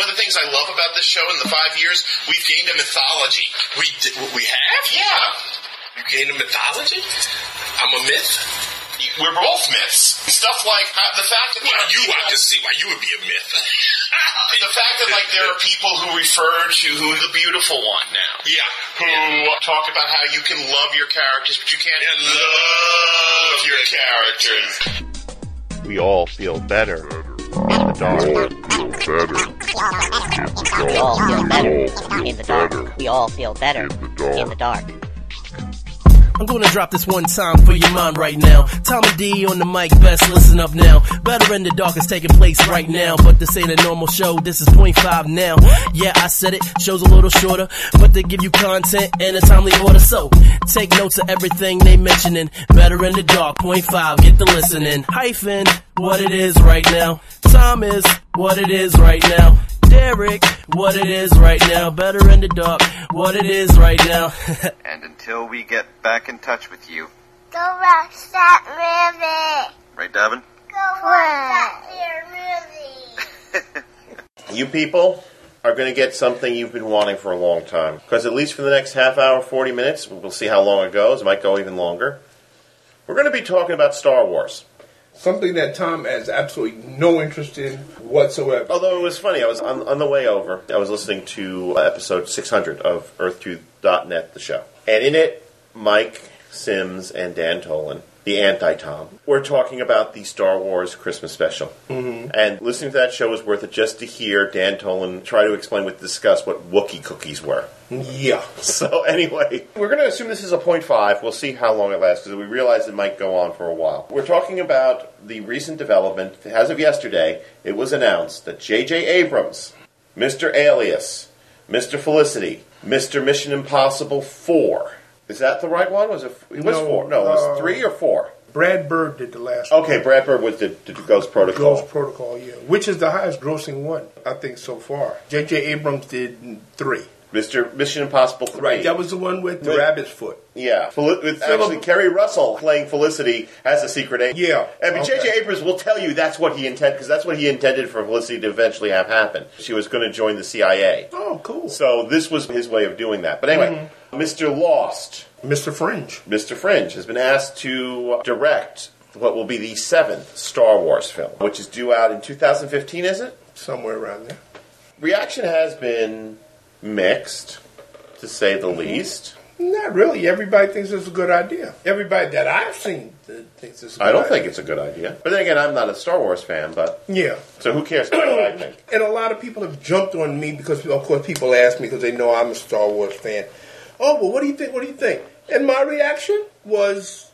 One of the things I love about this show in the five years, we've gained a mythology. We d- we have? Yeah. You gained a mythology? I'm a myth? We're both myths. Stuff like uh, the fact that Well, there are you, I people- can see why you would be a myth. the fact that like there are people who refer to who the beautiful one now. Yeah. Who talk about how you can love your characters, but you can't love your characters. We all feel better in the dark. We all feel better in the dark. We all feel better in the dark. I'm gonna drop this one time for your mind right now. Tommy D on the mic, best listen up now. Better in the dark is taking place right now, but this ain't a normal show, this is point five now. Yeah, I said it, show's a little shorter, but they give you content in a timely order. So, take notes of everything they mentioning. Better in the dark, point five, get the listening. Hyphen, what it is right now. Tom is what it is right now. Derrick, what it is right now. Better in the dark, what it is right now. And until we get back in touch with you, Go watch that movie. right, Davin? Go watch that movie. You people are going to get something you've been wanting for a long time. Because at least for the next half hour, 40 minutes, we'll see how long it goes. It might go even longer. We're going to be talking about Star Wars. Something that Tom has absolutely no interest in whatsoever. Although it was funny, I was on, on the way over, I was listening to uh, episode 600 of Earth2.net, the show. And in it, Mike Sims and Dan Tolan, the anti Tom, We're talking about the Star Wars Christmas special. Mm-hmm. And listening to that show was worth it just to hear Dan Tolan try to explain with discuss what Wookiee cookies were. Yeah. So anyway, we're going to assume this is a point five. We'll see how long it lasts because we realize it might go on for a while. We're talking about the recent development. As of yesterday, it was announced that J.J. Abrams, Mr. Alias, Mr. Felicity, Mr. Mission Impossible Four. Is that the right one? Was it? It was No, four. No, it was uh, three or four. Brad Bird did the last one. Okay, Brad Bird was the, the Ghost Protocol. Ghost Protocol, yeah. Which is the highest grossing one, I think, so far. J.J. Abrams did three. Mr. Mission Impossible Three. Right, that was the one with the With- rabbit's foot. Yeah, Fel- with actually Keri Russell playing Felicity as a secret agent. Yeah, and but J.J. okay. Abrams will tell you that's what he intended because that's what he intended for Felicity to eventually have happen. She was going to join the CIA. Oh, cool. So this was his way of doing that. But anyway, Mm-hmm. Mr. Lost, Mr. Fringe. Mr. Fringe, has been asked to direct what will be the seventh Star Wars film, which is due out in 2015. Is it? Somewhere around there. Reaction has been mixed, to say the mm-hmm. least. Not really. Everybody thinks it's a good idea. Everybody that I've seen thinks it's a good I don't idea. think it's a good idea. But then again, I'm not a Star Wars fan, but Yeah. so who cares what I think? And a lot of people have jumped on me because, of course, people ask me because they know I'm a Star Wars fan. Oh, well, what do you think? What do you think? And my reaction was,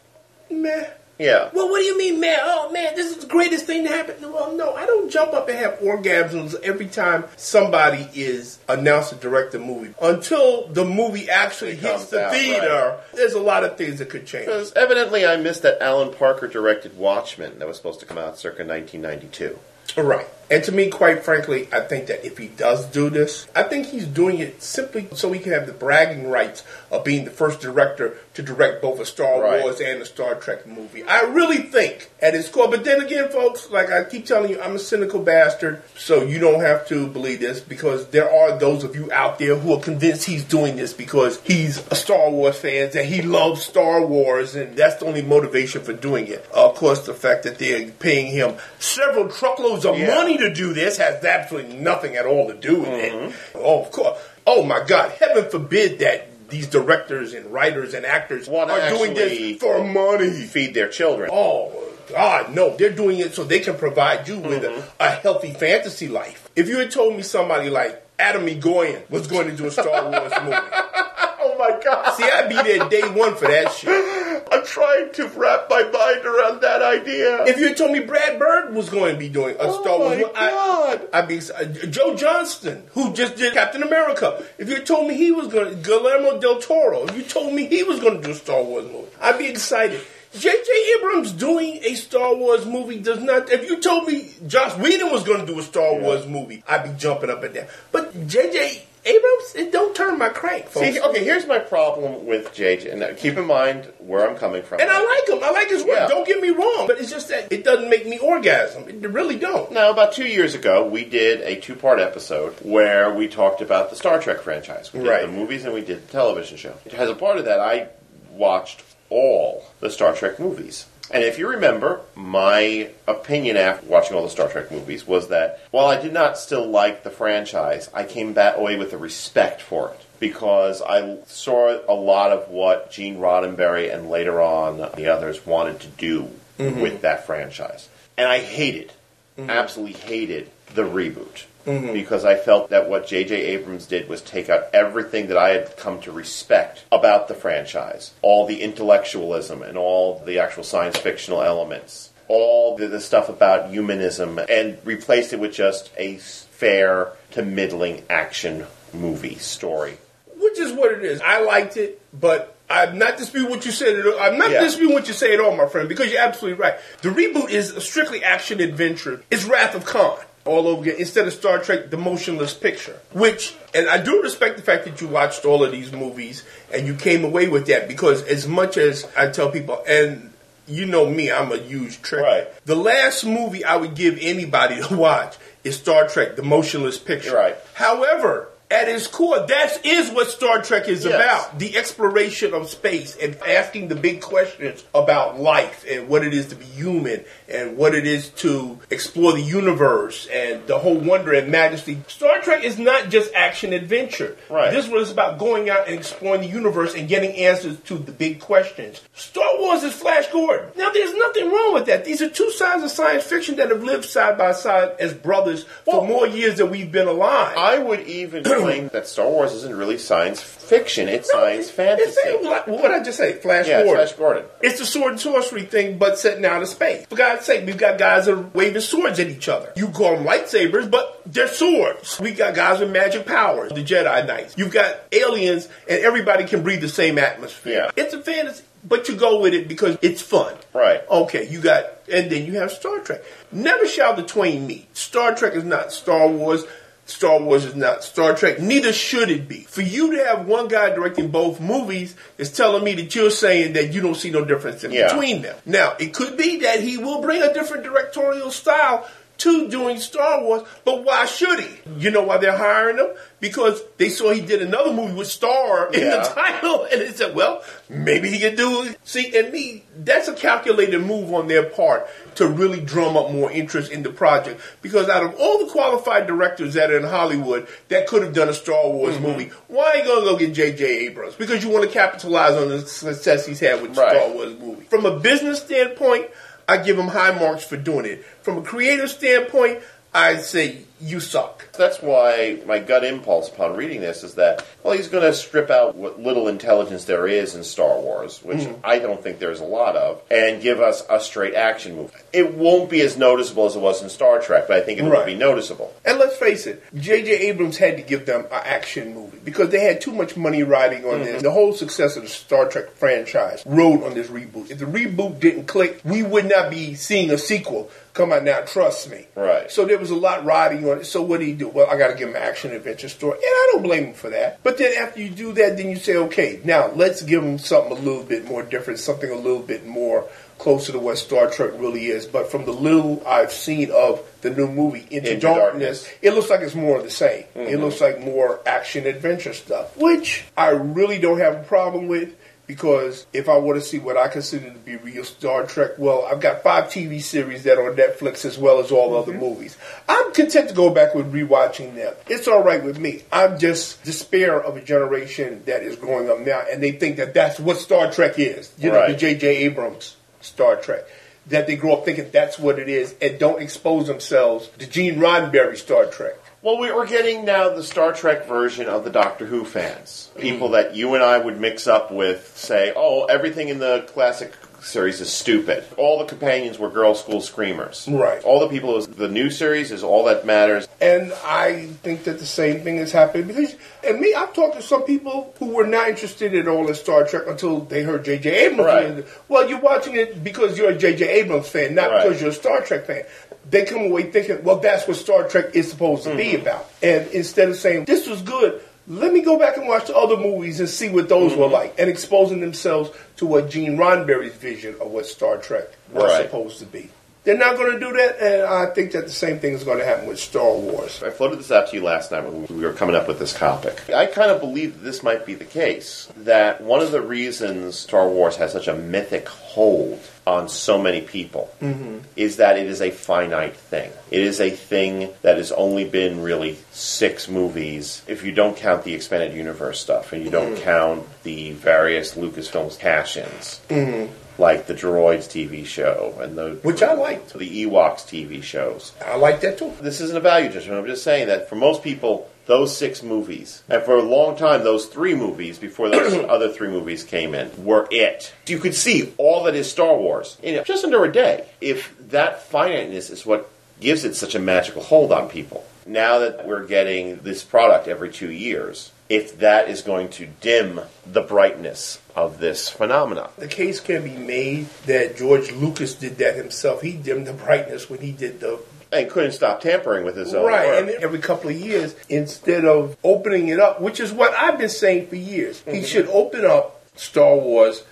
meh. Yeah. Well, what do you mean, man? Oh, man, this is the greatest thing to happen. Well, no, I don't jump up and have orgasms every time somebody is announced to direct a movie. Until the movie actually It hits the out, theater, there's a lot of things that could change. Because evidently I missed that Alan Parker directed Watchmen that was supposed to come out circa 1992. Right. And to me, quite frankly, I think that if he does do this, I think he's doing it simply so he can have the bragging rights of being the first director to direct both a Star Right. Wars and a Star Trek movie. I really think at his core. But then again, folks, like I keep telling you, I'm a cynical bastard, so you don't have to believe this because there are those of you out there who are convinced he's doing this because he's a Star Wars fan and he loves Star Wars, and that's the only motivation for doing it. of course, the fact that they're paying him several truckloads of Yeah. money to do this has absolutely nothing at all to do with Mm-hmm. it. Oh, of course. Oh my God! Heaven forbid that these directors and writers and actors Want are doing this for money. Feed their children. Oh God, no! They're doing it so they can provide you with Mm-hmm. a, a healthy fantasy life. If you had told me somebody like Atom Egoyan was going to do a Star Wars movie, Oh my god! see, I'd be there day one for that shit. I'm trying to wrap my mind around that idea. If you had told me Brad Bird was going to be doing a Oh Star Wars I- God. I'd be uh, Joe Johnston, who just did Captain America. If you had told me he was going to, Guillermo del Toro, if you told me he was going to do a Star Wars movie, I'd be excited. J.J. Abrams doing a Star Wars movie does not. If you told me Joss Whedon was going to do a Star Wars movie, I'd be jumping up and down. But J.J. Abrams, it don't turn my crank, folks. See, okay, here's my problem with JJ. And now, keep in mind where I'm coming from. And I like him. I like his work. Yeah. Don't get me wrong, but it's just that it doesn't make me orgasm. It really don't. Now, about two years ago, we did a two part episode where we talked about the Star Trek franchise. We did Right. the movies and we did the television show. As a part of that, I watched all the Star Trek movies. And if you remember, my opinion after watching all the Star Trek movies was that while I did not still like the franchise, I came back away with a respect for it. Because I saw a lot of what Gene Roddenberry and later on the others wanted to do mm-hmm. with that franchise. And I hated, mm-hmm. absolutely hated the reboot. Mm-hmm. Because I felt that what J.J. Abrams did was take out everything that I had come to respect about the franchise. All the intellectualism and all the actual science fictional elements. All the, the stuff about humanism and replaced it with just a fair to middling action movie story. Which is what it is. I liked it, but I'm not disputing what you said. At all. I'm not Yeah. disputing what you say at all, my friend, because you're absolutely right. The reboot is a strictly action adventure. It's Wrath of Khan all over again instead of Star Trek: The Motionless Picture. Which, and I do respect the fact that you watched all of these movies and you came away with that because as much as I tell people, and you know me, I'm a huge Trek. Right. The last movie I would give anybody to watch is Star Trek: The Motionless Picture. Right. However, at its core, that is what Star Trek is Yes. about the exploration of space and asking the big questions about life and what it is to be human and what it is to explore the universe and the whole wonder and majesty. Star Trek is not just action adventure. Right. This was about going out and exploring the universe and getting answers to the big questions. Star Wars is Flash Gordon. Now, there's nothing wrong with that. These are two sides of science fiction that have lived side by side as brothers for more years than we've been alive. I would even claim that Star Wars isn't really science fiction, it's science fantasy. It's, what what I just say, Flash yeah, Gordon. Flash Gordon. It's the sword and sorcery thing, but set out of space. For God's sake, we've got guys that are waving swords at each other. You call them lightsabers, but they're swords. We got guys with magic powers, the Jedi Knights. You've got aliens, and everybody can breathe the same atmosphere. Yeah. It's a fantasy, but you go with it because it's fun. Right. Okay, you got, and then you have Star Trek. Never shall the twain meet. Star Trek is not Star Wars. Star Wars is not Star Trek. Neither should it be. For you to have one guy directing both movies is telling me that you're saying that you don't see no difference in Yeah. between them. Now, it could be that he will bring a different directorial style to doing Star Wars, but why should he? You know why they're hiring him? Because they saw he did another movie with Star in Yeah. the title, and they said, well, maybe he could do it. See, and me, that's a calculated move on their part to really drum up more interest in the project. Because out of all the qualified directors that are in Hollywood that could have done a Star Wars Mm-hmm. movie, why are you going to go get J.J. Abrams? Because you want to capitalize on the success he's had with Right. Star Wars movie. From a business standpoint, I give him high marks for doing it. From a creative standpoint, I say you suck. That's why my gut impulse upon reading this is that, well, he's going to strip out what little intelligence there is in Star Wars, which Mm-hmm. I don't think there's a lot of, and give us a straight action movie. It won't be as noticeable as it was in Star Trek, but I think it will be noticeable. And let's face it, J.J. Abrams had to give them an action movie because they had too much money riding on this. The whole success of the Star Trek franchise rode on this reboot. If the reboot didn't click, we would not be seeing a sequel come out now. Trust me. Right. So there was a lot riding on it. So what do you do? Well, I got to give him an action adventure story, and I don't blame him for that. But then after you do that, then you say, okay, now let's give him something a little bit more different, something a little bit more closer to what Star Trek really is. But from the little I've seen of the new movie Into, Into Darkness, Darkness. it looks like it's more of the same. It mm-hmm. looks like more action adventure stuff, which I really don't have a problem with. Because if I want to see what I consider to be real Star Trek, well, I've got five TV series that are on Netflix as well as all other mm-hmm. movies. I'm content to go back with rewatching them. It's all right with me. I'm just despair of a generation that is growing up now, and they think that that's what Star Trek is. You know, the J.J. Abrams Star Trek. That they grow up thinking that's what it is, and don't expose themselves to Gene Roddenberry Star Trek. Well, we- we're getting now the Star Trek version of the Doctor Who fans. People hmm. that you and I would mix up with say, oh, everything in the classic series is stupid. All the companions were girl school screamers. Right. All the people, the new series is all that matters. And I think that the same thing is happening because, and me, I've talked to some people who were not interested at all in Star Trek until they heard J.J. Abrams. Right. Well, you're watching it because you're a J.J. Abrams fan, not Right. because you're a Star Trek fan. They come away thinking, well, that's what Star Trek is supposed to be Mm-hmm. about. And instead of saying, this was good, Let me go back and watch the other movies and see what those Mm-hmm. were like, and exposing themselves to what Gene Roddenberry's vision of what Star Trek was Right. supposed to be. They're not going to do that, and I think that the same thing is going to happen with Star Wars. I floated this out to you last night when we were coming up with this topic. I kind of believe that this might be the case. That one of the reasons Star Wars has such a mythic hold on so many people mm-hmm. is that it is a finite thing. It is a thing that has only been really six movies, if you don't count the expanded universe stuff, and you don't mm-hmm. count the various Lucasfilms cash-ins. Mm-hmm. Like the Droids TV show and the Which I liked. the Ewoks TV shows I like that too. this isn't a value judgment. I'm just saying that for most people, those six movies, and for a long time, those three movies before those other three movies came in, were it. You could see all that is Star Wars in just under a day. If that finiteness is what gives it such a magical hold on people, now that we're getting this product every two years, if that is going to dim the brightness of this phenomenon. The case can be made that George Lucas did that himself. He dimmed the brightness when he did the And couldn't stop tampering with his own right. work. And every couple of years, instead of opening it up, which is what I've been saying for years, he mm-hmm. should open up Star Wars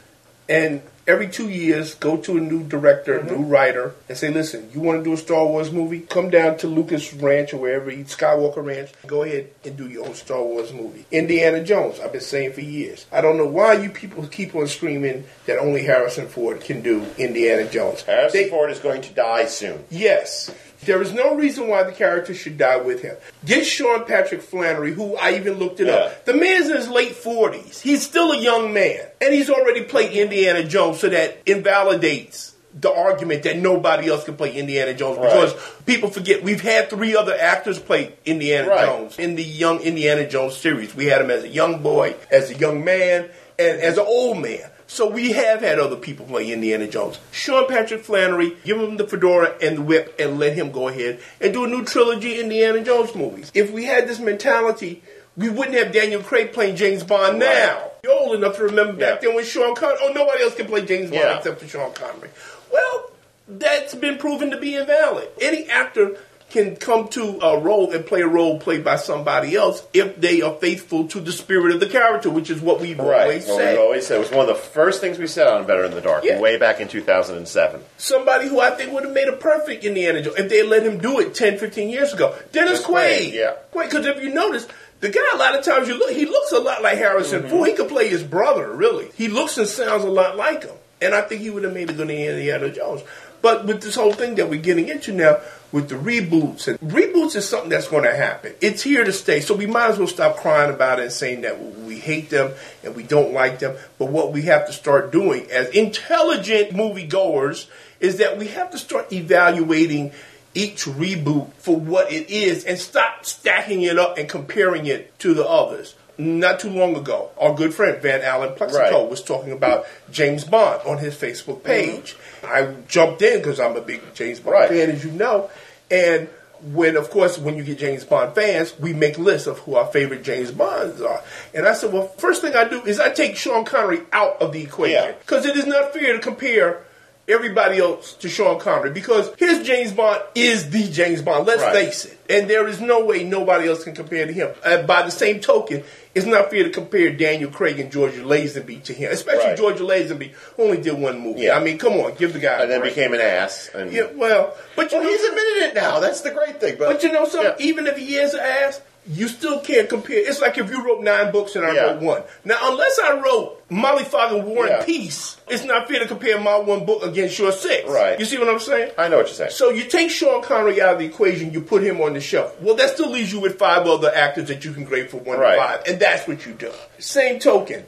and every two years go to a new director, mm-hmm. new writer, and say, "Listen, you want to do a Star Wars movie? Come down to Lucas Ranch or wherever, Skywalker Ranch. Go ahead and do your own Star Wars movie." Indiana Jones. I've been saying for years. I don't know why you people keep on screaming that only Harrison Ford can do Indiana Jones. Harrison They- Ford is going to die soon. Yes. There is no reason why the character should die with him. Get Sean Patrick Flanery, who I even looked it Yeah. up. The man's in his late 40s. He's still a young man. And he's already played Indiana Jones, so that invalidates the argument that nobody else can play Indiana Jones Right. because people forget we've had three other actors play Indiana Right. Jones in the young Indiana Jones series. We had him as a young boy, as a young man, and as an old man. So we have had other people play Indiana Jones. Sean Patrick Flanery, give him the fedora and the whip and let him go ahead and do a new trilogy Indiana Jones movies. If we had this mentality, we wouldn't have Daniel Craig playing James Bond Right. now. You're old enough to remember back Yeah. then when Sean Connery, oh, nobody else can play James Bond Yeah. except for Sean Connery. Well, that's been proven to be invalid. Any actor can come to a role and play a role played by somebody else if they are faithful to the spirit of the character, which is what we've Right. always Well, said. we've always said it was one of the first things we said on Better in the Dark, Yeah. way back in 2007. Somebody who I think would have made a perfect Indiana Jones if they let him do it 10, 15 years ago. Dennis Dennis Quaid. Quaid, yeah. Quaid, because if you notice, the guy a lot of times you look, he looks a lot like Harrison Mm-hmm. Ford. He could play his brother, really. He looks and sounds a lot like him. And I think he would have made a good Indiana Jones. But with this whole thing that we're getting into now, with the reboots, and reboots is something that's going to happen. It's here to stay. So we might as well stop crying about it and saying that we hate them and we don't like them. But what we have to start doing as intelligent moviegoers is that we have to start evaluating each reboot for what it is and stop stacking it up and comparing it to the others. Not too long ago, our good friend Van Allen Plexico Right. was talking about James Bond on his Facebook mm-hmm. page. I jumped in because I'm a big James Bond Right. fan, as you know. And when, of course, when you get James Bond fans, we make lists of who our favorite James Bonds are. And I said, well, first thing I do is I take Sean Connery out of the equation because it is not fair to compare everybody else to Sean Connery because his James Bond is the James Bond. Let's Right. face it. And there is no way nobody else can compare to him. And by the same token, it's not fair to compare Daniel Craig and George Lazenby to him, especially Right. George Lazenby, who only did one movie. Yeah. I mean, come on, give the guy. And then break. became an ass. And Yeah, well, but you well, know, he's admitted it now. That's the great thing. But, but you know something? Yeah. Even if he is an ass, you still can't compare. It's like if you wrote nine books and I Yeah. wrote one. Now, unless I wrote Molly Fogg and War Yeah. and Peace, it's not fair to compare my one book against your six. Right. You see what I'm saying? I know what you're saying. So you take Sean Connery out of the equation, you put him on the shelf. Well, that still leaves you with five other actors that you can grade for one Right. to five, and that's what you do. Same token,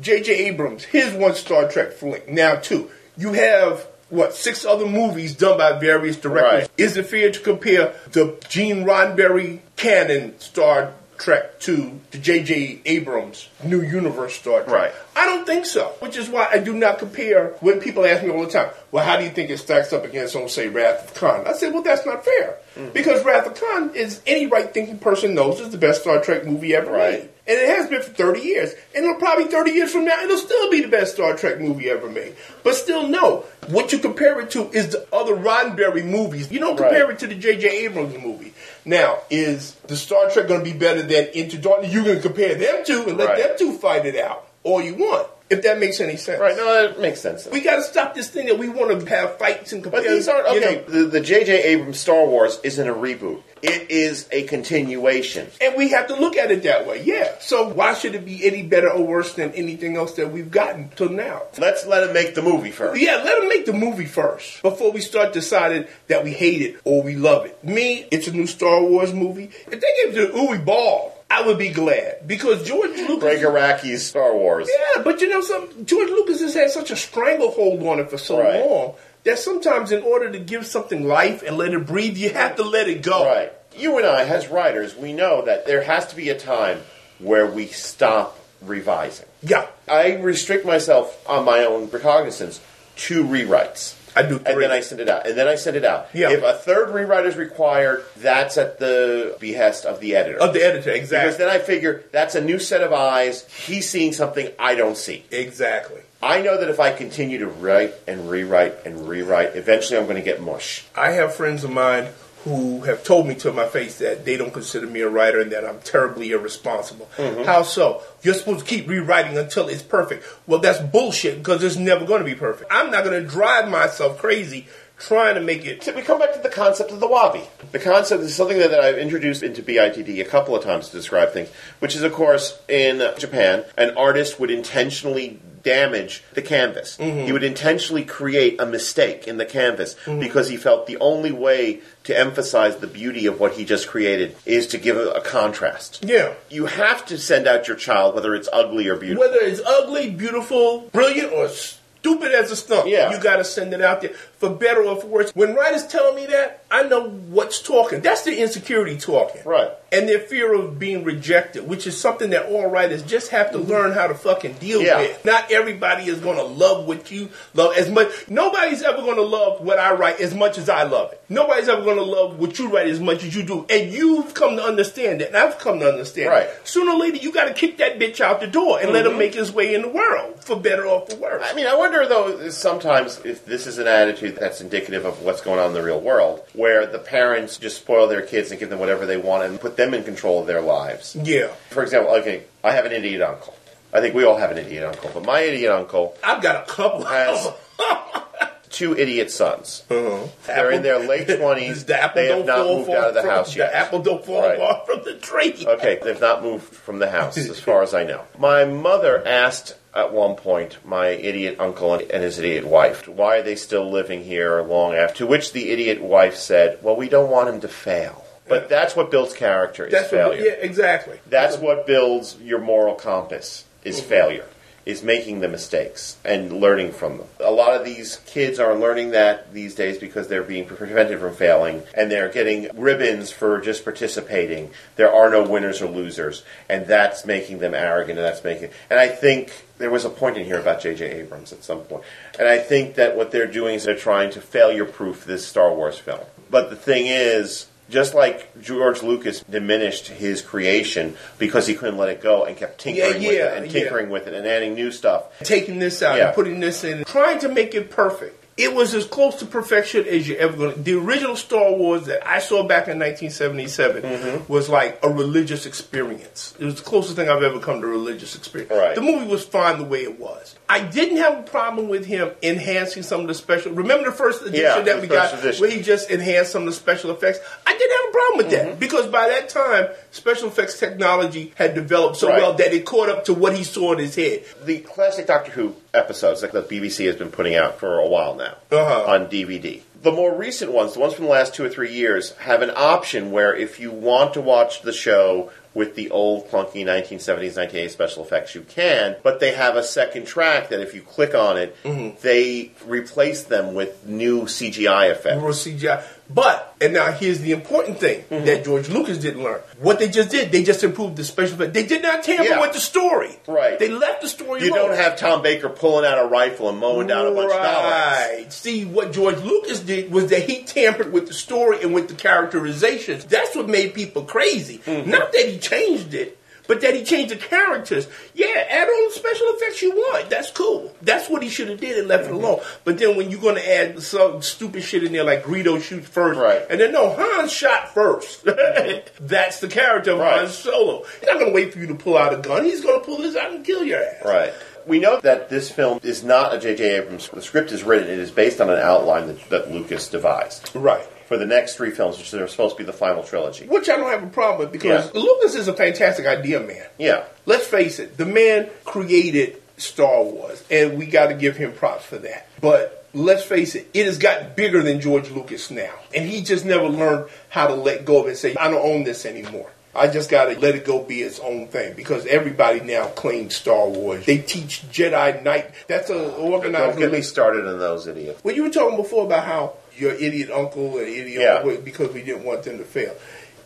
J.J. Abrams, his one Star Trek flick, now two. You have what six other movies done by various directors. Right. Is it fair to compare the Gene Roddenberry canon Star Trek to the J.J. Abrams New Universe Star Trek? Right. I don't think so. Which is why I do not compare. When people ask me all the time, "Well, how do you think it stacks up against, on say, Wrath of Khan?" I say, "Well, that's not fair mm-hmm. because Wrath of Khan is any right-thinking person knows is the best Star Trek movie ever Right. made, and it has been for thirty years, and it'll probably thirty years from now it'll still be the best Star Trek movie ever made. But still, no. What you compare it to is the other Roddenberry movies. You don't compare Right. it to the J.J. Abrams movie. Now, is the Star Trek going to be better than Into Darkness? You can compare them two and let Right. them two fight it out all you want, if that makes any sense. Right, no, that makes sense. We got to stop this thing that we want to have fights and compare. But these aren't you okay. know, The the J.J. Abrams Star Wars isn't a reboot. It is a continuation. and we have to look at it that way. Yeah. So why should it be any better or worse than anything else that we've gotten till now? Let's let him make the movie first. Yeah, let them make the movie first before we start deciding that we hate it or we love it. Me, it's a new Star Wars movie. If they gave it to Uwe Boll, I would be glad because George Lucas. Gregg Araki's Star Wars. Yeah, but you know something? George Lucas has had such a stranglehold on it for so Right. long that sometimes, in order to give something life and let it breathe, you have to let it go. Right. You and I, as writers, we know that there has to be a time where we stop revising. Yeah, I restrict myself on my own recognizance to rewrites. I do. And then I send it out. And then I send it out. Yeah. If a third rewrite is required, that's at the behest of the editor. of the editor, exactly. because then I figure that's a new set of eyes. He's seeing something I don't see. exactly. I know that if I continue to write and rewrite and rewrite, eventually I'm going to get mush. I have friends of mine who have told me to my face that they don't consider me a writer and that I'm terribly irresponsible. Mm-hmm. How so? You're supposed to keep rewriting until it's perfect. Well, that's bullshit because it's never going to be perfect. I'm not going to drive myself crazy trying to make it. So we come back to the concept of the wabi. The concept is something that, that I've introduced into BITD a couple of times to describe things, which is, of course, in Japan, an artist would intentionally damage the canvas. Mm-hmm. He would intentionally create a mistake in the canvas mm-hmm. because he felt the only way to emphasize the beauty of what he just created is to give a, a contrast. Yeah. You have to send out your child, whether it's ugly or beautiful. Whether it's ugly, beautiful, brilliant, or stupid as a stump, Yeah. you got to send it out there for better or for worse. When writers tell me that, I know what's talking. That's the insecurity talking. Right. And their fear of being rejected, which is something that all writers just have to learn how to fucking deal Mm-hmm. Yeah. with. Not everybody is going to love what you love as much. Nobody's ever going to love what I write as much as I love it. Nobody's ever going to love what you write as much as you do. And you've come to understand that. And I've come to understand Right. that. Sooner or later, you got to kick that bitch out the door and let him make his way in the world, for better or for worse. I mean, I wonder though sometimes if this is an attitude that's indicative of what's going on in the real world, where the parents just spoil their kids and give them whatever they want and put them in control of their lives. yeah. For example, okay, I have an idiot uncle. I think we all have an idiot uncle, but my idiot uncle I've got a couple. has two idiot sons. Uh-huh. They're in their late twenties. The apple They have don't not moved out of the house yet. The apple don't fall Right. far from the tree. Okay, they've not moved from the house, as far as I know. My mother asked at one point my idiot uncle and his idiot wife, why are they still living here long after? To which the idiot wife said, well, we don't want him to fail. But that's what builds character, is That's what, failure. yeah, exactly. That's what builds your moral compass, is mm-hmm. failure. Is making the mistakes and learning from them. A lot of these kids are learning that these days because they're being prevented from failing and they're getting ribbons for just participating. There are no winners or losers, and that's making them arrogant and that's making and I think there was a point in here about J.J. Abrams at some point. And I think that what they're doing is they're trying to failure proof this Star Wars film. But the thing is, just like George Lucas diminished his creation because he couldn't let it go and kept tinkering Yeah, with it and yeah. tinkering with it and adding new stuff. Taking this out Yeah. and putting this in, trying to make it perfect. It was as close to perfection as you're ever going to. The original Star Wars that I saw back in 1977 Mm-hmm. was like a religious experience. It was the closest thing I've ever come to a religious experience. Right. The movie was fine the way it was. I didn't have a problem with him enhancing some of the special. Remember the first edition Yeah, that we got edition. where he just enhanced some of the special effects? I didn't have problem with Mm-hmm. that because by that time, special effects technology had developed so Right. well that it caught up to what he saw in his head. The classic Doctor Who episodes that the BBC has been putting out for a while now Uh-huh. on DVD. The more recent ones, the ones from the last two or three years, have an option where if you want to watch the show with the old clunky 1970s, 1980s special effects, you can, but they have a second track that if you click on it, Mm-hmm. they replace them with new CGI effects. Real CGI. But, and now here's the important thing Mm-hmm. that George Lucas didn't learn. What they just did, they just improved the special effects. They did not tamper Yeah. with the story. Right. They left the story You alone. don't have Tom Baker pulling out a rifle and mowing down a bunch of dollars. Right. See, what George Lucas did was that he tampered with the story and with the characterizations. That's what made people crazy. Mm-hmm. Not that he changed it, But that he changed the characters, yeah, add all the special effects you want. That's cool. That's what he should have did and left Mm-hmm. it alone. But then when you're going to add some stupid shit in there like Greedo shoots first, Right. and then no, Han shot first. That's the character of Right. Han Solo. He's not going to wait for you to pull out a gun. He's going to pull this out and kill your ass. Right. We know that this film is not a J.J. Abrams. The script is written. It is based on an outline that, that Lucas devised Right. For the next three films, which are supposed to be the final trilogy. Which I don't have a problem with because Yeah. Lucas is a fantastic idea man. Yeah. Let's face it, the man created Star Wars, and we got to give him props for that. But let's face it, it has gotten bigger than George Lucas now, and he just never learned how to let go of it and say, "I don't own this anymore." I just got to let it go be its own thing because everybody now claims Star Wars. They teach Jedi Knight. That's a organized. Don't get me started on those idiots. Well, you were talking before about how your idiot uncle and idiot Yeah. uncle because we didn't want them to fail.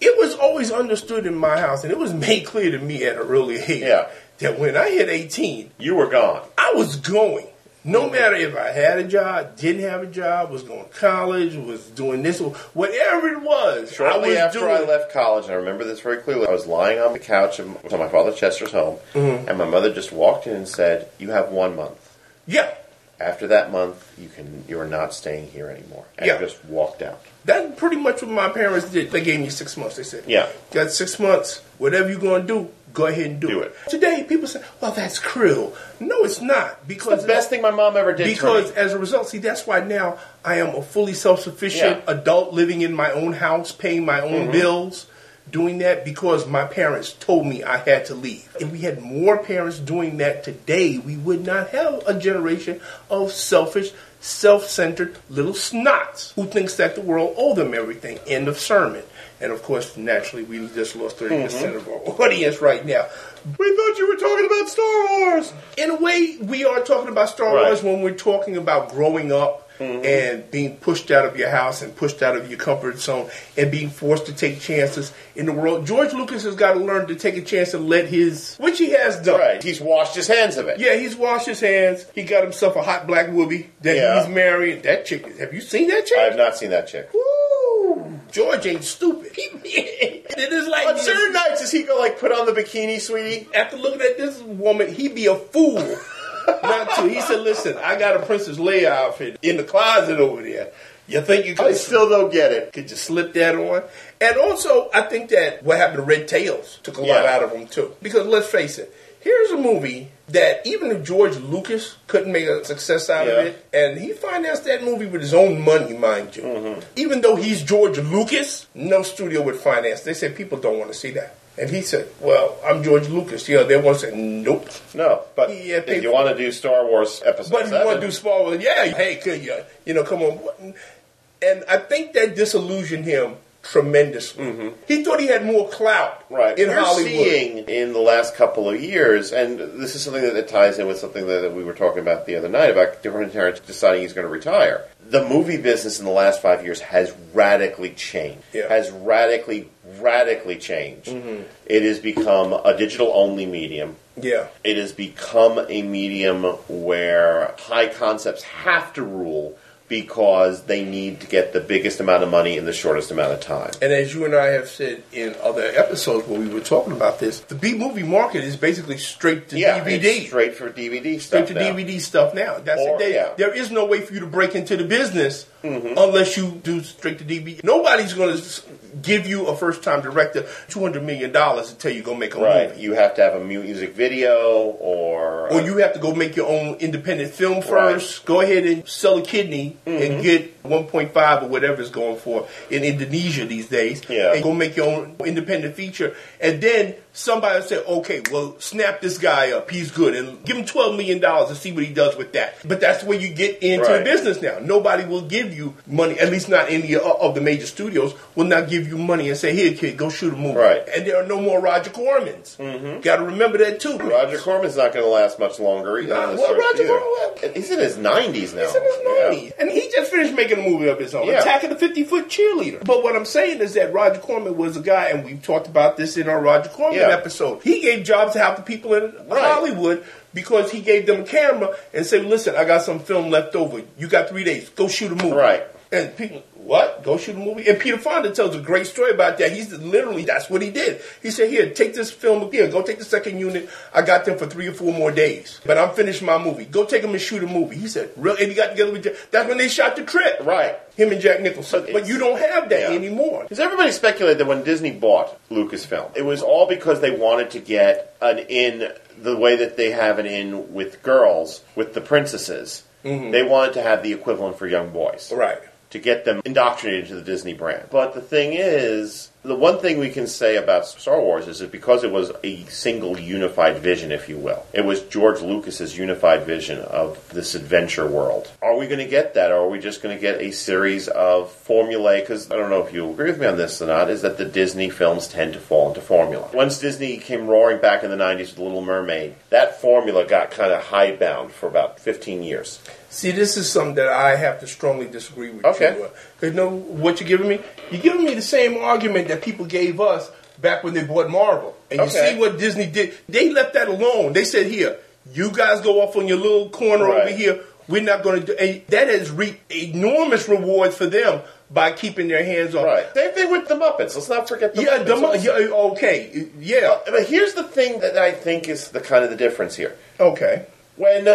It was always understood in my house, and it was made clear to me at an early age Yeah. that when I hit 18, You were gone. I was going. No matter if I had a job, didn't have a job, was going to college, was doing this, whatever it was, I Shortly was after doing. I left college, and I remember this very clearly, I was lying on the couch of my father Chester's home, Mm-hmm. and my mother just walked in and said, "You have one month. Yeah, After that month, you can you are not staying here anymore." And Yeah. Just walked out. that's pretty much what my parents did. They gave me six months. They said, Yeah. got six months. Whatever you're going to do, go ahead and do, Do it. it. Today, people say, well, that's cruel. No, it's not. Because It's the best thing my mom ever did. Because as a result, see, that's why now I am a fully self-sufficient Yeah. adult living in my own house, paying my own mm-hmm. bills, doing that because my parents told me I had to leave. If we had more parents doing that today, we would not have a generation of selfish, self-centered little snots who thinks that the world owe them everything. End of sermon. And of course, naturally, we just lost 30% mm-hmm. of our audience right now. we thought you were talking about Star Wars. In a way, we are talking about Star Right. Wars when we're talking about growing up Mm-hmm. and being pushed out of your house and pushed out of your comfort zone and being forced to take chances in the world. George Lucas has got to learn to take a chance and let his, which he has done. Right. He's washed his hands of it. Yeah, he's washed his hands. He got himself a hot black woobie that Yeah. he's married. That chick, have you seen that chick? I have not seen that chick. Woo! George ain't stupid. it is like On certain nights, does he go like put on the bikini, sweetie? after looking at this woman, he'd be a fool not to. He said, "Listen, I got a Princess Leia outfit in the closet over there. You think you could I still don't get it. could you slip that on?" And also, I think that what happened to Red Tails took a lot out of him too. Because let's face it, here's a movie that even if George Lucas couldn't make a success out Yeah. of it, and he financed that movie with his own money, mind you. Mm-hmm. Even though he's George Lucas, no studio would finance. They said people don't want to see that. And he said, "Well, I'm George Lucas." You know, they want to say, "Nope." No, but Yeah, uh, if you want to do Star Wars episode But you want to do small ones, yeah, hey, could you? You know, come on. And I think that disillusioned him tremendously. He thought he had more clout Mm-hmm. right? in We're Hollywood. seeing in the last couple of years, and this is something that, that ties in with something that, we were talking about the other night about different parents deciding he's going to retire. The movie business in the last five years has radically changed. Yeah. Has radically, radically changed. It has become a digital only medium. Yeah. It has become a medium where high concepts have to rule because they need to get the biggest amount of money in the shortest amount of time. And as you and I have said in other episodes when we were talking about this, the B movie market is basically straight to Yeah, DVD. straight for DVD straight to now. DVD stuff now. That's Or- it. Yeah. There is no way for you to break into the business Mm-hmm. unless you do straight to DVD. Nobody's going to give you a first time director two hundred million dollars until you go make a Right, movie. you have to have a mu- music video or Or you have to go make your own independent film first. Go ahead and sell a kidney Mm-hmm. and get 1.5 or whatever it's going for in Indonesia these days. Yeah. And go make your own independent feature. And then somebody say, okay, well, snap this guy up. He's good. And give him $12 million to see what he does with that. But that's where you get into Right. the business now. Nobody will give you money, at least not any of the major studios, will not give you money and say, here, kid, go shoot a movie. Right. And there are no more Roger Cormans. Mm-hmm. Got to remember that too. Roger Corman's not going to last much longer either. Well, Roger. Corman- He's in his nineties now. He's in his Yeah. 90s. And he just finished making a movie of his own, Yeah. Attack of the 50 Foot Cheerleader. But what I'm saying is that Roger Corman was a guy, and we've talked about this in our Roger Corman Yeah. episode. He gave jobs to half the people in Hollywood because he gave them a camera and said, listen, I got some film left over. You got three days. Go shoot a movie. Right. And people, what? Go shoot a movie? And Peter Fonda tells a great story about that. He's literally, that's what he did. He said, here, take this film, here, go take the second unit. I got them for three or four more days. But I'm finished my movie. Go take them and shoot a movie. He said, real, and he got together with Jack. That's when they shot the trip. Right. Him and Jack Nicholson. But you don't have that Yeah. anymore. Because everybody speculated that when Disney bought Lucasfilm, it was all because they wanted to get an in the way that they have an in with girls, with the princesses. Mm-hmm. They wanted to have the equivalent for young boys. Right. To get them indoctrinated to the Disney brand. But the thing is, the one thing we can say about Star Wars is that because it was a single unified vision, if you will, it was George Lucas's unified vision of this adventure world. Are we going to get that, or are we just going to get a series of formulae? Because I don't know if you agree with me on this or not, is that the Disney films tend to fall into formula. Once Disney came roaring back in the 90s with The Little Mermaid, that formula got kind of hidebound for about 15 years. See, this is something that I have to strongly disagree with Okay. you. Uh, because you know what you're giving me? You're giving me the same argument that people gave us back when they bought Marvel. And you Okay. see what Disney did? They left that alone. They said, here, you guys go off on your little corner Right. over here. We're not going to do and That has reaped enormous rewards for them by keeping their hands off. Right. Same thing with the Muppets. Let's not forget the Yeah, Muppets. the, also. yeah, okay. Yeah. But here's the thing that I think is the kind of the difference here. Okay. When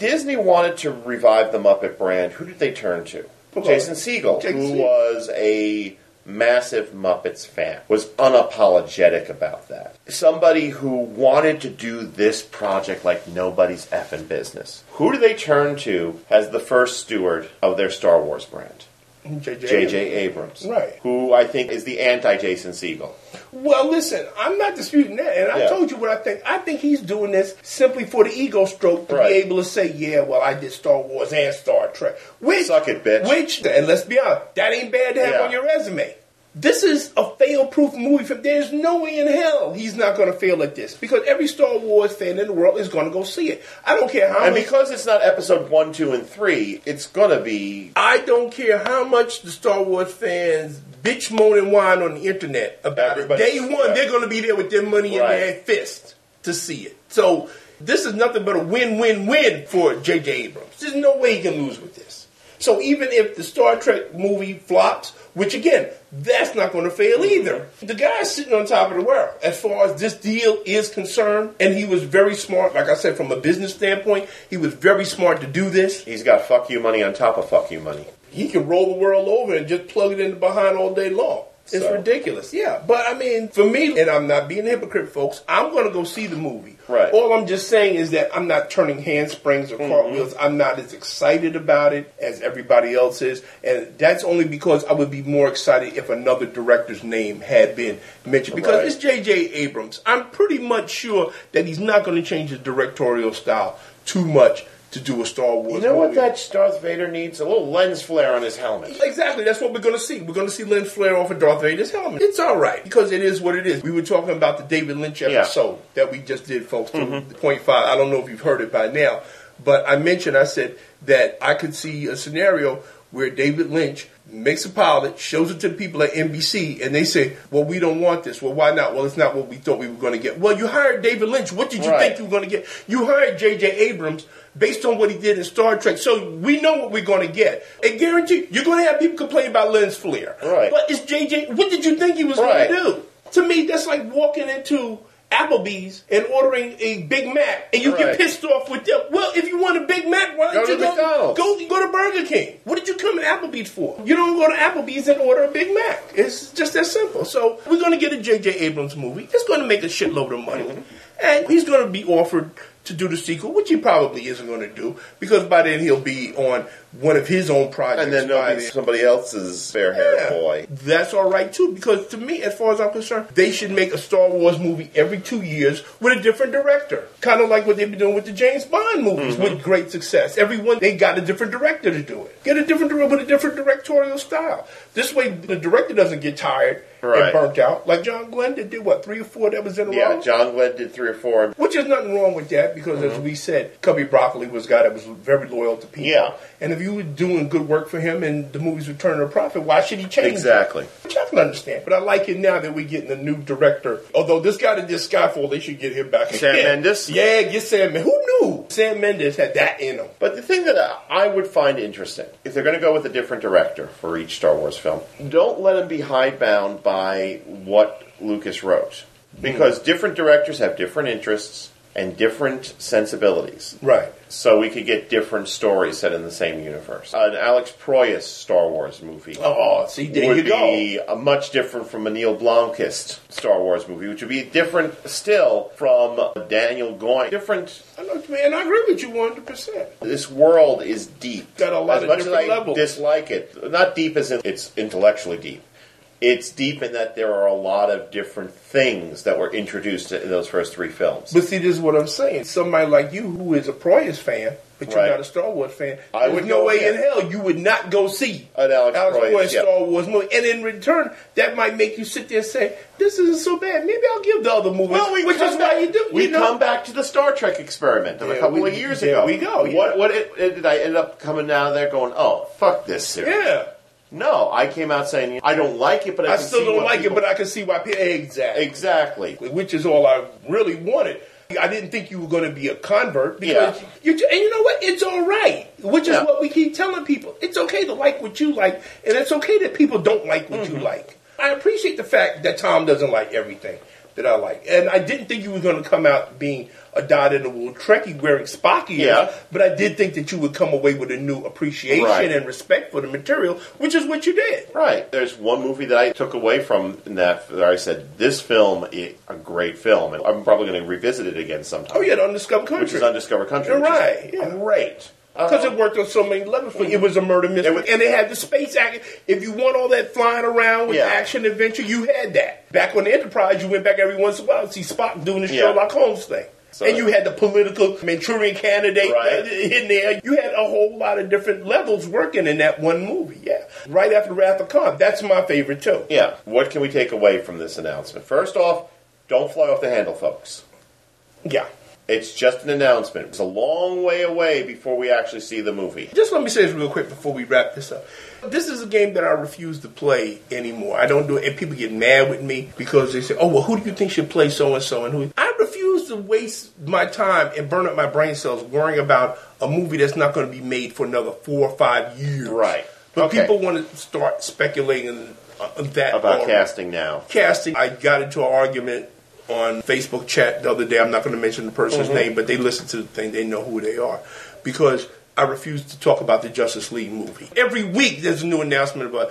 Disney wanted to revive the Muppet brand, who did they turn to? Jason Segel, Jason who Segel. was a massive Muppets fan, was unapologetic about that. Somebody who wanted to do this project like nobody's effing business. Who do they turn to as the first steward of their Star Wars brand? J.J. Abrams. Right. Who I think is the anti Jason Segel. Well, listen, I'm not disputing that, and I Yeah. told you what I think. I think he's doing this simply for the ego stroke to Right. be able to say, "Yeah, well, I did Star Wars and Star Trek." Which, Suck it, bitch. Which, and let's be honest, that ain't bad to have Yeah. on your resume. This is a fail-proof movie. There's no way in hell he's not going to fail at this because every Star Wars fan in the world is going to go see it. I don't care how And many because it's not episode one, two, and three, it's gonna be I don't care how much the Star Wars fans bitch, moan, and whine on the internet about it. Day one, right. they're going to be there with their money Right. in their fist to see it. So this is nothing but a win-win-win for J.J. Abrams. There's no way he can lose with this. So even if the Star Trek movie flops, which again, that's not going to fail mm-hmm. either. The guy's sitting on top of the world as far as this deal is concerned, and he was very smart. Like I said, from a business standpoint, he was very smart to do this. he's got fuck you money on top of fuck you money. he can roll the world over and just plug it in the behind all day long. It's So- ridiculous. Yeah. But I mean, for me, and I'm not being a hypocrite, folks, I'm going to go see the movie. Right. All I'm just saying is that I'm not turning handsprings or Mm-hmm. cartwheels. I'm not as excited about it as everybody else is. And that's only because I would be more excited if another director's name had been mentioned. Because Right. it's J.J. Abrams. I'm pretty much sure that he's not going to change his directorial style too much to do a Star Wars You know what that Darth Vader needs? A little lens flare on his helmet. Exactly, that's what we're going to see. We're going to see lens flare off of Darth Vader's helmet. It's all right because it is what it is. We were talking about the David Lynch Yeah. episode that we just did, folks. To mm-hmm. point five. I don't know if you've heard it by now, but I mentioned I said that I could see a scenario where David Lynch makes a pilot, shows it to the people at NBC, and they say, "Well, we don't want this. Well, why not? Well, it's not what we thought we were going to get. Well, you hired David Lynch. What did you Right. think you were going to get? You hired J.J. Abrams." Based on what he did in Star Trek, so we know what we're going to get. And guarantee you're going to have people complain about lens flare. Right. But it's JJ. What did you think he was Right. going to do? To me, that's like walking into Applebee's and ordering a Big Mac, and you get pissed off with them. Well, if you want a Big Mac, why don't Go you go, McDonald's. go go to Burger King? What did you come to Applebee's for? You don't go to Applebee's and order a Big Mac. It's just that simple. So we're going to get a J.J. Abrams movie. It's going to make a shitload of money, Mm-hmm. and he's going to be offered to do the sequel, which he probably isn't going to do because by then he'll be on one of his own projects. And then by somebody else's fair haired boy. That's all right too, because to me, as far as I'm concerned, they should make a Star Wars movie every two years with a different director, kind of like what they've been doing with the James Bond movies Mm-hmm. with great success. Everyone they got a different director to do it. Get a different director with a different directorial style. This way, the director doesn't get tired Right. and burnt out. Like John Glen did, did what three or four that was in a row. Yeah, John Glen did three or four. Which is nothing wrong with that because as we said, Cubby Broccoli was a guy that was very loyal to people. Yeah. And if you were doing good work for him and the movies were turning a profit, why should he change? it? Exactly. Which I can understand. But I like it now that we're getting a new director. Although this guy that did Skyfall, they should get him back. Sam again. Mendes? Yeah, get Sam Mendes. Who knew Sam Mendes had that in him? But the thing that I would find interesting, if they're going to go with a different director for each Star Wars film, don't let them be hidebound by what Lucas wrote. Hmm. Because different directors have different interests and different sensibilities. Right. So we could get different stories set in the same universe. An Alex Proyas Star Wars movie oh, oh, see, there would you go. be a much different from a Neil Blomkist Star Wars movie, which would be different still from Daniel Goyne. Different I know, man, I agree with you 100%. this world is deep. Got a lot as of much different as I levels. dislike it, not deep as in it's intellectually deep. It's deep in that there are a lot of different things that were introduced in those first three films. But see, this is what I'm saying. Somebody like you who is a Proyas fan, but you're Right. not a Star Wars fan, I there's would no way again. in hell you would not go see An Alex Proyas, Proyas yeah. Star Wars movie. And in return, that might make you sit there and say, this isn't so bad. Maybe I'll give the other movies, Well, we which is back, why you do. We you know? come back to the Star Trek experiment of a couple we- of years ago. we go, yeah. What? What it, it- did I end up coming of there going? Oh, fuck this series. Yeah. No, I came out saying I don't like it, but I, I still don't like people- it, but I can see why people. Exactly. exactly. Which is all I really wanted. I didn't think you were going to be a convert because Yeah. you and you know what? It's all right. Which is Yeah. what we keep telling people. It's okay to like what you like, and it's okay that people don't like what Mm-hmm. you like. I appreciate the fact that Tom doesn't like everything that I like, and I didn't think you were going to come out being a dot in the wool Trekkie wearing Spocky. Yeah. but I did think that you would come away with a new appreciation Right. and respect for the material, which is what you did. Right. There's one movie that I took away from that that I said this film is a great film, and I'm probably going to revisit it again sometime. Oh yeah, the Undiscovered Country. which is Undiscovered Country. You're which is right, yeah. Great. Because Uh, it worked on so many levels. For you. It was a murder mystery, It was- and they had the space action. If you want all that flying around with Yeah. action adventure, you had that. Back on the Enterprise, you went back every once in a while to see Spock doing the Yeah. Sherlock Holmes thing. So- and you had the political Manchurian candidate Right. in there. You had a whole lot of different levels working in that one movie. Yeah, right after Wrath of Khan. That's my favorite too. yeah. What can we take away from this announcement? First off, don't fly off the handle, folks. Yeah. It's just an announcement. It's a long way away before we actually see the movie. Just let me say this real quick before we wrap this up. This is a game that I refuse to play anymore. I don't do it, and people get mad with me because they say, "Oh, well, who do you think should play so and so?" And who? I refuse to waste my time and burn up my brain cells worrying about a movie that's not going to be made for another four or five years. Right. But Okay. people want to start speculating uh, that About already. casting now. Casting. I got into an argument on Facebook chat the other day. I'm not going to mention the person's Mm-hmm. name, but they listen to the thing. They know who they are because I refuse to talk about the Justice League movie. Every week there's a new announcement about.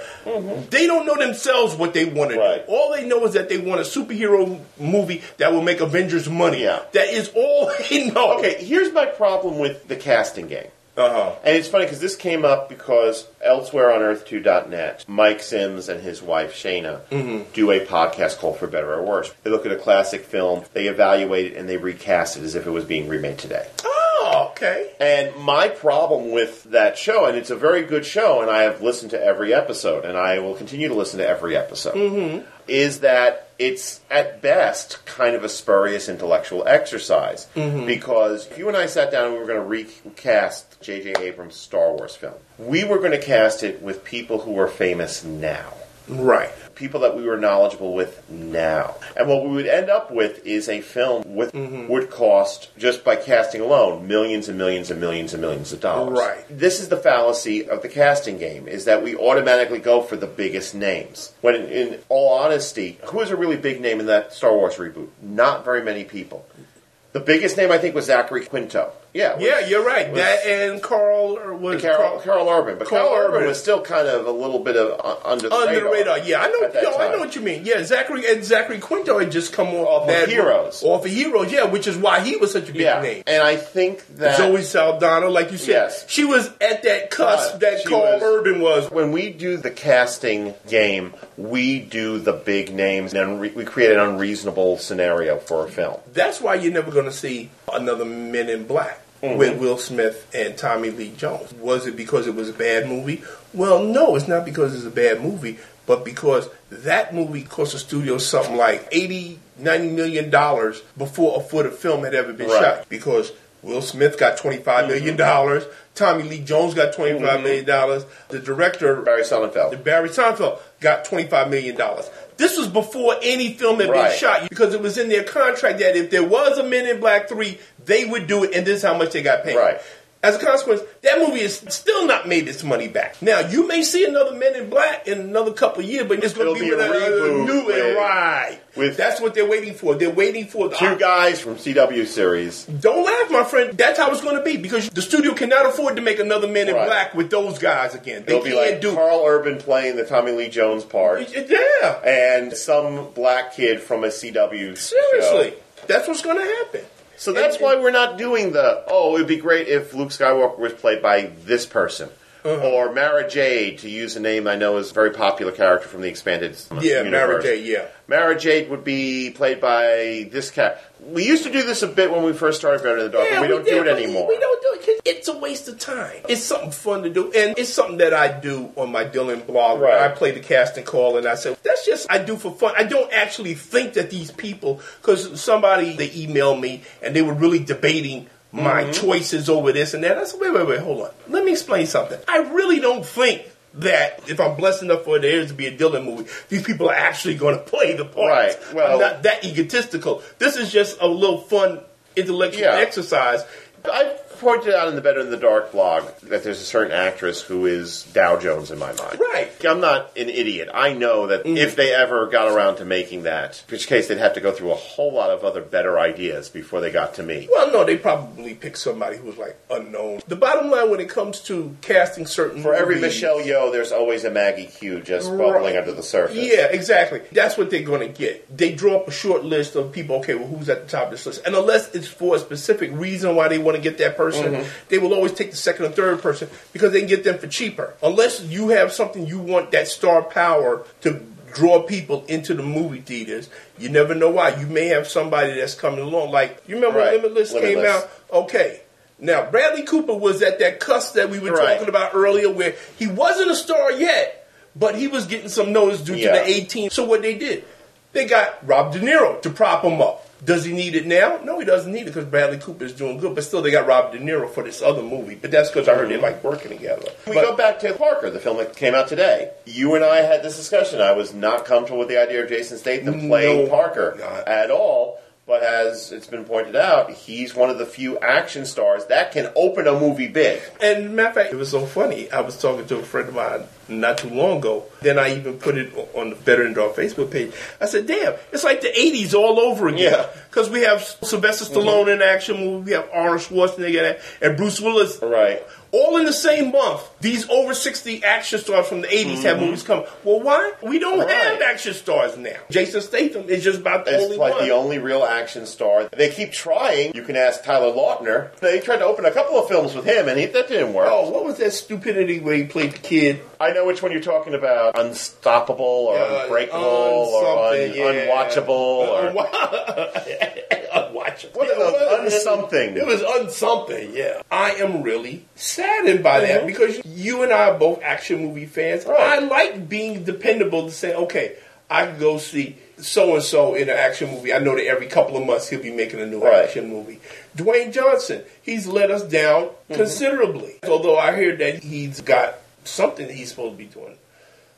They don't know themselves what they want to Mm-hmm. Right. do. All they know is that they want a superhero movie that will make Avengers money. Yeah. That is all they know. Okay, here's my problem with the casting game. Uh huh. And it's funny because this came up because elsewhere on Earth2.net, Mike Sims and his wife Shayna Mm-hmm. do a podcast called For Better or Worse. They look at a classic film, they evaluate it, and they recast it as if it was being remade today. Oh, okay. And my problem with that show, and it's a very good show, and I have listened to every episode, and I will continue to listen to every episode, is that it's at best kind of a spurious intellectual exercise. Mm-hmm. Because if you and I sat down and we were going to recast J.J. Abrams' Star Wars film, we were going to cast it with people who are famous now Right. People that we were knowledgeable with now. And what we would end up with is a film with mm-hmm. would cost just by casting alone millions and millions and millions and millions of dollars. Right. This is the fallacy of the casting game is that we automatically go for the biggest names. When in, in all honesty, who is a really big name in that Star Wars reboot? Not very many people. The biggest name I think was Zachary Quinto. Yeah. was- Yeah, you're right. was- that and Karl was Carol, Carol Urban, but Karl Carol, Urban Urban. was still kind of a little bit of uh, under the under radar. the radar. Yeah, I know. at that Yo, I know what you mean. Yeah, Zachary and Zachary Quinto had just come off, Off of Heroes. Off of Heroes, yeah, which is why he was such a big Yeah, name. and I think that Zoe Saldana, like you said, Yes. she was at that cusp Uh, that Karl was- Urban was. when we do the casting game, we do the big names, and we create an unreasonable scenario for a film. That's why you're never going to see another Men in Black. Mm-hmm. With Will Smith and Tommy Lee Jones. Was it because it was a bad movie? Well, no, it's not because it's a bad movie, but because that movie cost the studio something like 80, 90 million dollars before a foot of film had ever been Right. shot. Because Will Smith got twenty-five million dollars, Tommy Lee Jones got twenty-five million dollars, the director Barry Sonnenfeld. Barry Seinfeld got $25 million. This was before any film had Right. been shot because it was in their contract that if there was a Men in Black 3, they would do it, and this is how much they got paid. Right. As a consequence, that movie is still not made its money back. Now, you may see another Men in Black in another couple of years, but it's going to be, be a with a, reboot new with- and right. with- That's what they're waiting for. They're waiting for the Two guys from CW series. don't laugh, my friend. That's how it's going to be because the studio cannot afford to make another Men in Right. Black with those guys again. They It'll can't like do. Karl Urban playing the Tommy Lee Jones part, yeah, and some black kid from a CW. seriously, show. that's what's going to happen. So that's why we're not doing the. Oh, it'd be great if Luke Skywalker was played by this person. Uh-huh. Or Mara Jade, to use a name I know is a very popular character from the expanded Yeah, universe. Mara Jade, yeah. Mara Jade would be played by this cat. We used to do this a bit when we first started Better in the Dark, Yeah, but we don't did, do it anymore. We don't do it because it's a waste of time. It's something fun to do, and it's something that I do on my Dillon blog. Right. I play the casting call, and I say that's just I do for fun. I don't actually think that these people, because somebody they emailed me and they were really debating my Mm-hmm. choices over this and that. I said, wait, wait, wait, hold on. Let me explain something. I really don't think. That if I'm blessed enough for there to be a Dillon movie, these people are actually going to play the parts. Right. Well- I'm not that egotistical. This is just a little fun intellectual Yeah. exercise. I pointed out in the Better in the Dark blog that there's a certain actress who is Dow Jones in my mind. Right. I'm not an idiot. I know that mm-hmm. if they ever got around to making that, in which case they'd have to go through a whole lot of other better ideas before they got to me. Well, no, they probably picked somebody who's like unknown. The bottom line when it comes to casting certain For every movies- Michelle Yeoh, there's always a Maggie Q just bubbling under the surface. Yeah, exactly. That's what they're going to get. They draw up a short list of people. Okay, well, who's at the top of this list? And unless it's for a specific reason why they want to get that person, Mm-hmm. they will always take the second or third person because they can get them for cheaper. Unless you have something you want that star power to draw people into the movie theaters, you never know why. You may have somebody that's coming along. Like you remember Right. when Limitless, came out? Okay. Now Bradley Cooper was at that cusp that we were Right. talking about earlier, where he wasn't a star yet, but he was getting some notice due Yeah. to the A-Team. So what they did, they got Rob De Niro to prop him up. Does he need it now? No, he doesn't need it because Bradley Cooper is doing good. But still, they got Rob De Niro for this other movie. But that's because I heard they mm-hmm. like working together. We But- go back to Parker, the film that came out today. You and I had this discussion. I was not comfortable with the idea of Jason Statham playing No, Parker at all. But as it's been pointed out, he's one of the few action stars that can open a movie big. And matter of fact, it was so funny. I was talking to a friend of mine not too long ago. Then I even put it on the Better and Dark Facebook page. I said, "Damn, it's like the '80s all over again." Yeah. Because we have Sylvester Stallone mm-hmm. in action movie, we have Arnold Schwarzenegger and Bruce Willis. Right. All in the same month. These over 60 action stars from the 80s have movies come. Well, why? We don't Mm-hmm. Right. have action stars now. Jason Statham is just about the It's only like one. the only real action star. They keep trying. You can ask Taylor Lautner. They tried to open a couple of films with him, and he, that didn't work. oh, what was that stupidity where he played the kid? I know which one you're talking about. Unstoppable or Uh, Unbreakable un- or un- yeah. Unwatchable or Unwatchable. What are those? Unsomething. It was unsomething, yeah. I am really saddened by that Mhm. because you and I are both action movie fans. Right. I like being dependable to say, okay, I can go see so and so in an action movie. I know that every couple of months he'll be making a new Right. action movie. Dwayne Johnson, he's let us down Mm-hmm. considerably. Although I hear that he's got something that he's supposed to be doing.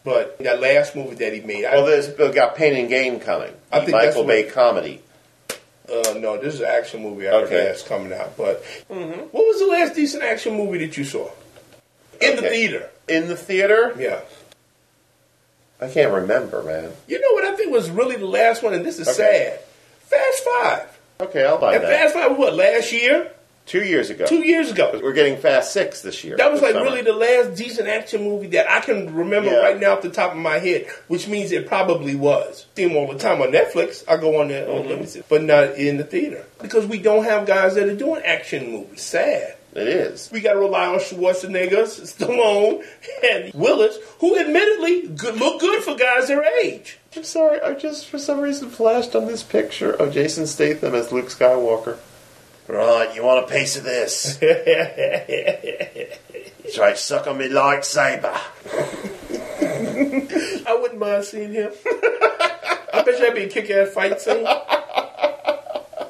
But that last movie that he made, I, Well, there's we got Pain and Gain coming. I think Michael Bay comedy. Uh, no, this is an action movie I heard Okay. that's coming out. But what was the last decent action movie that you saw in the theater? In the theater? Yeah. I can't remember, man. You know what I think was really the last one, and this is Okay. sad. Fast Five. Okay, I'll buy And that. Fast Five, what last year? Two years ago. Two years ago. We're getting Fast Six this year. That was like summer. really the last decent action movie that I can remember Yeah. right now off the top of my head, which means it probably was. See them all the time on Netflix. I go on there, oh, Mm-hmm. let me see, but not in the theater because we don't have guys that are doing action movies. Sad. It is. We got to rely on Schwarzenegger, Stallone, and Willis, who admittedly good, look good for guys their age. I'm sorry, I just for some reason flashed on this picture of Jason Statham as Luke Skywalker. Right, you want a piece of this? Try to suck on me lightsaber. I wouldn't mind seeing him. I bet you that'd be a kick-ass fight scene.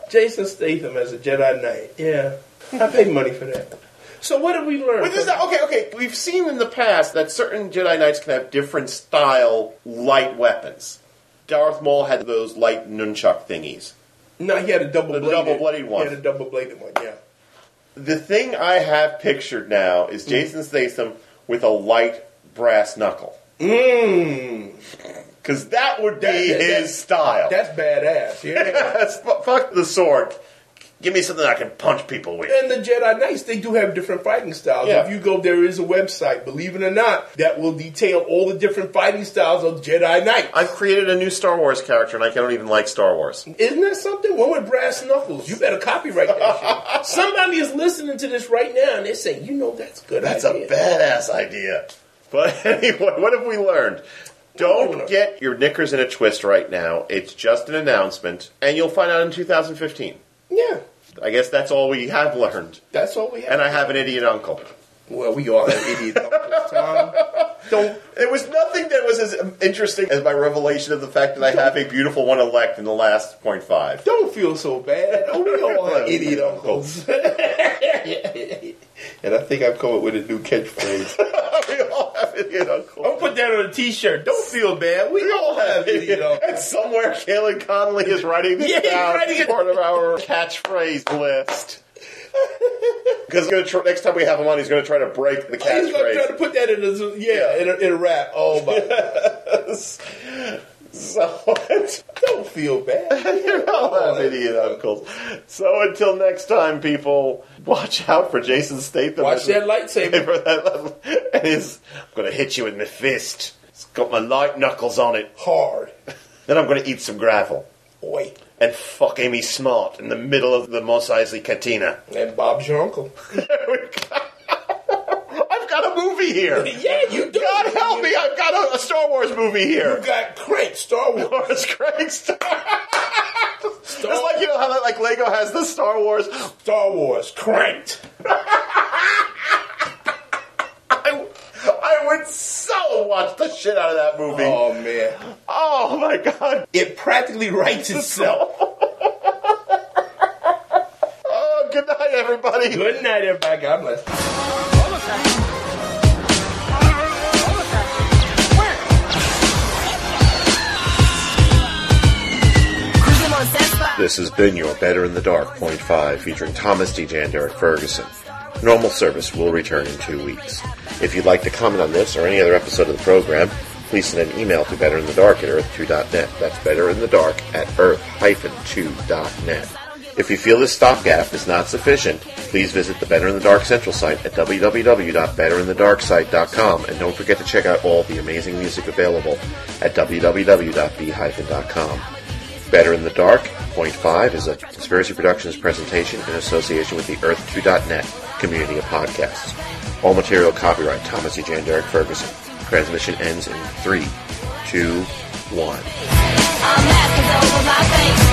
Jason Statham as a Jedi Knight. Yeah, I paid money for that. So what did we learn? But this is, from- okay, okay. We've seen in the past that certain Jedi Knights can have different style light weapons. Darth Maul had those light nunchuck thingies. No, he had a double The bladed. double-bladed one. He had a double bladed one. Yeah. The thing I have pictured now is mm. Jason Statham with a light brass knuckle. Mmm. Because that would be That- that- his style. That's badass. Yeah. Fuck the sword. Give me something I can punch people with. and the Jedi Knights, they do have different fighting styles. Yeah. If you go, there is a website, believe it or not, that will detail all the different fighting styles of Jedi Knights. I've created a new Star Wars character, and I don't even like Star Wars. Isn't that something? One with brass knuckles. You better copyright that shit. Somebody is listening to this right now, and they're saying, "You know, that's good. That's idea. a badass idea. But anyway, what have we learned? Don't get your knickers in a twist right now. It's just an announcement, and you'll find out in 2015. Yeah, I guess that's all we have learned. that's all we have. And I have an idiot uncle. Well, we all have idiot uncles, Tom. Don't. There was nothing that was as interesting as my revelation of the fact that I have a beautiful one elect in the last point five. Don't feel so bad. Oh, we all have idiot uncles. and I think I've come up with a new catchphrase. we all have idiot uncles. I'll put that on a t-shirt. Don't feel bad. We all have idiot uncles. And somewhere, Kaylin Connolly is writing this Yeah, he's down writing as it- part of our catchphrase list. Because tr- next time we have him on, he's going to try to break the He's gonna try catchphrase. to put that in a yeah, in a, in a rap. Oh my! so, Don't feel bad. You're all have idiot uncles. So until next time, people, watch out for Jason Statham. Watch that lightsaber and his, I'm going to hit you with my fist. It's got my light knuckles on it. hard. Then I'm going to eat some gravel. Wait, And fuck Amy Smart in the middle of the Mos Eisley Cantina. and Bob's your uncle. I've got a movie here. Yeah, you do. God help me! I've got a, a Star Wars movie here. You got Crank Star Wars. Lawrence Craig Star. It's like you know how that, like Lego has the Star Wars. Star Wars cranked. I, I would so watch the shit out of that movie. Oh man, Oh my god! it practically writes itself. Oh, good night, everybody. Good night, everybody. God bless. This has been your Better in the Dark Point Five, featuring Thomas D. Jan Derrick Ferguson. Normal service will return in two weeks. If you'd like to comment on this or any other episode of the program, please send an email to betterinthedark at earth2.net. That's betterinthedark at earth-2.net. If you feel this stopgap is not sufficient, please visit the Better in the Dark Central site at www.betterinthedarksite.com and don't forget to check out all the amazing music available at www.b-com. Better in the Dark, Point 5 is a Conspiracy Productions presentation in association with the Earth2.net community of podcasts. All material copyright Thomas E. Jan Derrick Ferguson. Transmission ends in 3, 2, 1. I'm over my face.